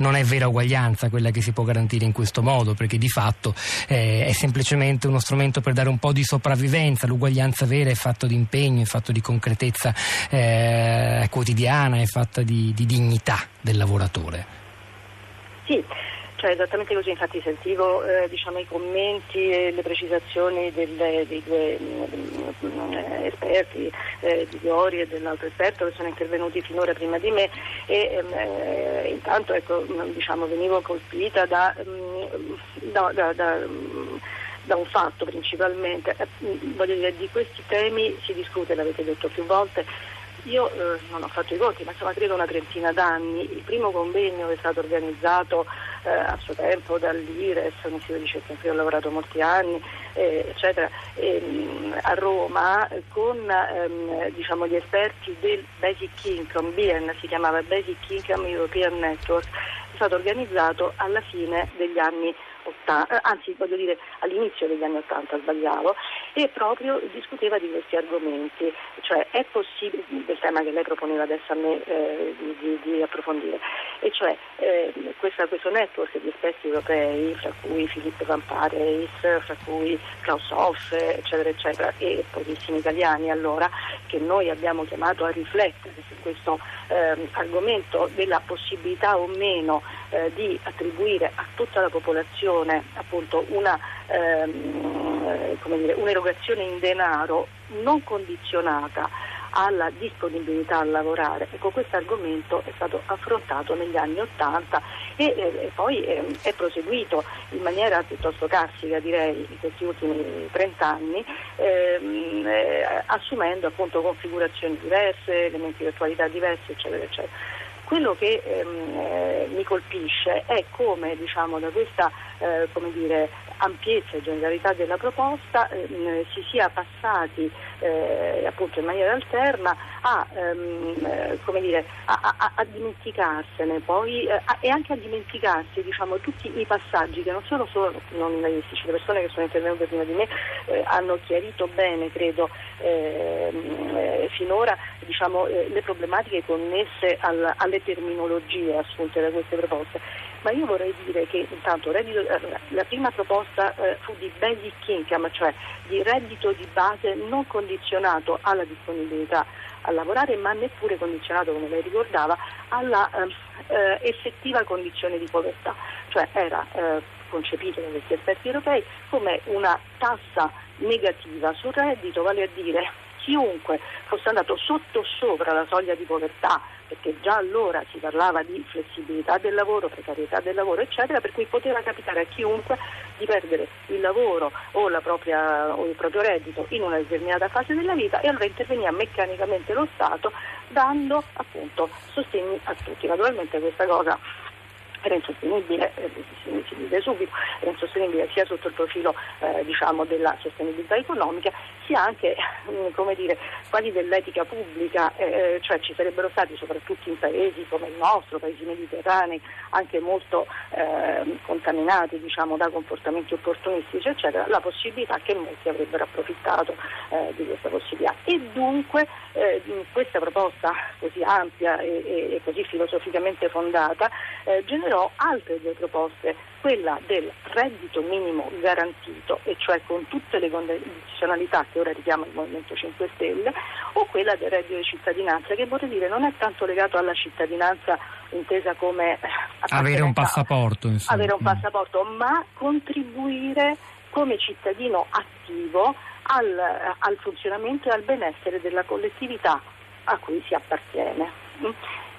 non è vera uguaglianza quella che si può garantire in questo modo, perché di fatto eh, è semplicemente uno strumento per dare un po' di sopravvivenza. L'uguaglianza vera è fatta di impegno, è fatta di concretezza eh, quotidiana, è fatta di, di dignità del lavoratore. Sì. Cioè, esattamente così, infatti sentivo eh, diciamo, i commenti e le precisazioni del, dei due mm, mm, esperti, eh, di Diori e dell'altro esperto che sono intervenuti finora prima di me e eh, intanto ecco, mm, diciamo, venivo colpita da, mh, da, da, da da un fatto principalmente, eh, voglio dire, di questi temi si discute, l'avete detto più volte, io eh, non ho fatto i conti, ma insomma credo una trentina d'anni. Il primo convegno è stato organizzato eh, a suo tempo dall'IRES, un istituto di ricerca in cui ho lavorato molti anni, eh, eccetera, ehm, a Roma con ehm, diciamo, gli esperti del Basic Income, BN si chiamava Basic Income European Network, è stato organizzato alla fine degli anni 80, eh, anzi voglio dire all'inizio degli anni 80 sbagliavo, e proprio discuteva di questi argomenti, cioè è possibile, del tema che lei proponeva adesso a me eh, di, di, approfondire, e cioè eh, questa, questo network di esperti europei, fra cui Filippo Vampareis, fra cui Klaus Hoff, eccetera, eccetera, e pochissimi italiani allora, che noi abbiamo chiamato a riflettere su questo eh, argomento della possibilità o meno eh, di attribuire a tutta la popolazione appunto una, ehm, dire, un'erogazione in denaro non condizionata alla disponibilità a lavorare. Ecco, questo argomento è stato affrontato negli anni Ottanta e, e, poi eh, è proseguito in maniera piuttosto classica, direi, in questi ultimi 30 anni, ehm, eh, assumendo appunto configurazioni diverse, elementi di attualità diversi, eccetera, eccetera. Quello che ehm, eh, mi colpisce è come diciamo, da questa eh, come dire, ampiezza e generalità della proposta ehm, si sia passati eh, appunto in maniera alterna a, ehm, eh, dire, a, a, a dimenticarsene poi eh, e anche a dimenticarsi diciamo, tutti i passaggi che non sono solo non realistici, le persone che sono intervenute prima di me eh, hanno chiarito bene credo ehm, finora diciamo, le problematiche connesse al, alle terminologie assunte da queste proposte, ma io vorrei dire che intanto reddito, la prima proposta eh, fu di basic income, cioè di reddito di base non condizionato alla disponibilità a lavorare, ma neppure condizionato, come lei ricordava, alla eh, eh effettiva condizione di povertà, cioè era eh, concepito questi esperti europei come una tassa negativa sul reddito, vale a dire chiunque fosse andato sotto o sopra la soglia di povertà, perché già allora si parlava di flessibilità del lavoro, precarietà del lavoro, eccetera, per cui poteva capitare a chiunque di perdere il lavoro o, propria, o il proprio reddito in una determinata fase della vita e allora interveniva meccanicamente lo Stato dando appunto sostegni a tutti. Naturalmente questa cosa era insostenibile, eh, si dice subito, era insostenibile sia sotto il profilo eh, diciamo, della sostenibilità economica sia anche mm, dire, quasi dell'etica pubblica, eh, eh, cioè ci sarebbero stati soprattutto in paesi come il nostro, paesi mediterranei, anche molto eh, contaminati diciamo, da comportamenti opportunistici, eccetera, la possibilità che molti avrebbero approfittato eh, di questa possibilità. E dunque questa proposta così ampia e, e così filosoficamente fondata generò altre due proposte quella del reddito minimo garantito, e cioè con tutte le condizionalità che ora richiama il Movimento 5 Stelle, o quella del reddito di cittadinanza, che vorrei dire non è tanto legato alla cittadinanza intesa come eh, avere un passaporto, insomma. avere un passaporto, ma contribuire come cittadino attivo al, al funzionamento e al benessere della collettività a cui si appartiene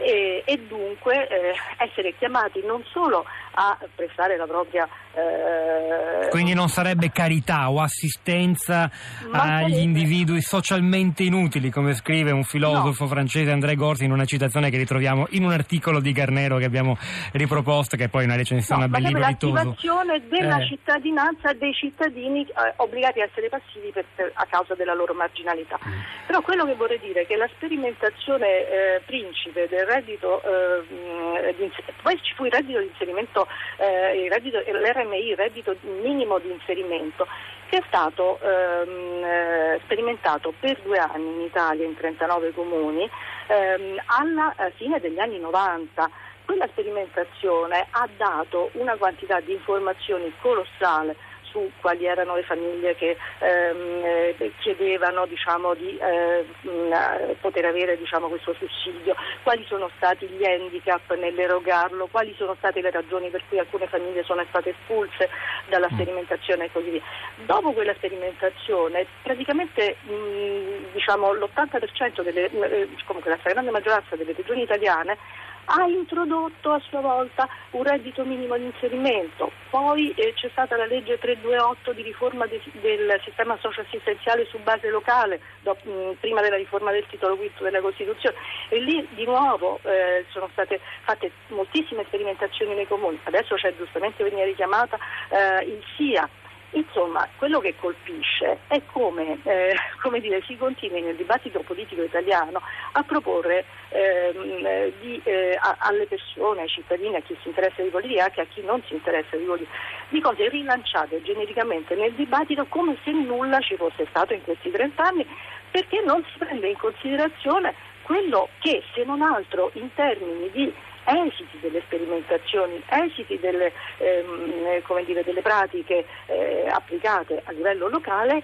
e, e dunque eh, essere chiamati non solo a prestare la propria... Eh, Quindi non sarebbe carità o assistenza agli individui socialmente inutili, come scrive un filosofo no. francese André Gorzi in una citazione che ritroviamo in un articolo di Garnero che abbiamo riproposto, che è poi una recensione no, a bel libro l'attivazione della eh. cittadinanza dei cittadini eh, obbligati a essere passivi per, per, a causa della loro marginalità. Mm. Però quello che vorrei dire è che la sperimentazione eh, principe del reddito, eh, di, poi ci fu il reddito di inserimento, eh, il reddito, l'RMI, il reddito minimo di inserimento, che è stato ehm, eh, sperimentato per due anni in Italia in 39 comuni ehm, alla fine degli anni 90 quella sperimentazione ha dato una quantità di informazioni colossale su quali erano le famiglie che ehm, eh, chiedevano diciamo, di eh, mh, poter avere diciamo, questo sussidio, quali sono stati gli handicap nell'erogarlo, quali sono state le ragioni per cui alcune famiglie sono state espulse dalla mm. sperimentazione e così via. Dopo quella sperimentazione praticamente mh, diciamo, l'80% delle, eh, comunque la stragrande maggioranza delle regioni italiane ha introdotto a sua volta un reddito minimo di inserimento, poi eh, c'è stata la legge 328 di riforma de, del sistema socio-assistenziale su base locale, do, mh, prima della riforma del titolo quinto della Costituzione. E lì di nuovo eh, sono state fatte moltissime sperimentazioni nei comuni, adesso c'è giustamente veniva richiamata eh, il SIA Insomma, quello che colpisce è come, eh, come dire, si continui nel dibattito politico italiano a proporre ehm, di, eh, a, alle persone, ai cittadini, a chi si interessa di politica, anche a chi non si interessa di politica, di cose rilanciate genericamente nel dibattito come se nulla ci fosse stato in questi 30 anni, perché non si prende in considerazione quello che, se non altro, in termini di esiti delle sperimentazioni, esiti delle, ehm, dire, delle pratiche eh, applicate a livello locale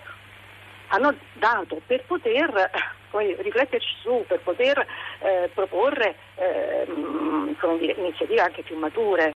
hanno dato per poter poi, rifletterci su, per poter eh, proporre eh, dire, iniziative anche più mature